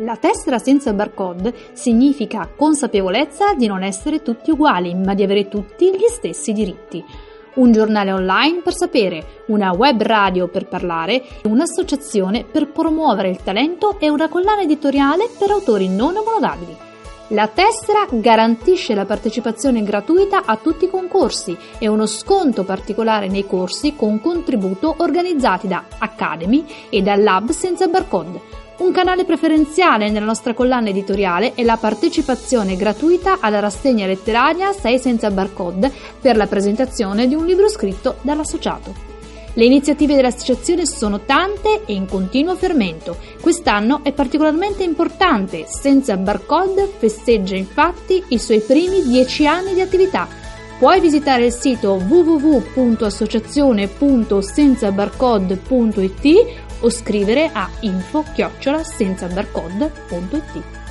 La tessera senza barcode significa consapevolezza di non essere tutti uguali, ma di avere tutti gli stessi diritti. Un giornale online per sapere, una web radio per parlare, un'associazione per promuovere il talento e una collana editoriale per autori non omologabili. La tessera garantisce la partecipazione gratuita a tutti i concorsi e uno sconto particolare nei corsi con contributo organizzati da Academy e da Lab senza barcode. Un canale preferenziale nella nostra collana editoriale è la partecipazione gratuita alla rassegna letteraria 6 senza barcode per la presentazione di un libro scritto dall'associato. Le iniziative dell'associazione sono tante e in continuo fermento. Quest'anno è particolarmente importante. Senza Barcode festeggia infatti i suoi primi dieci anni di attività. Puoi visitare il sito www.associazione.senzabarcode.it o scrivere a info-senzabarcode.it.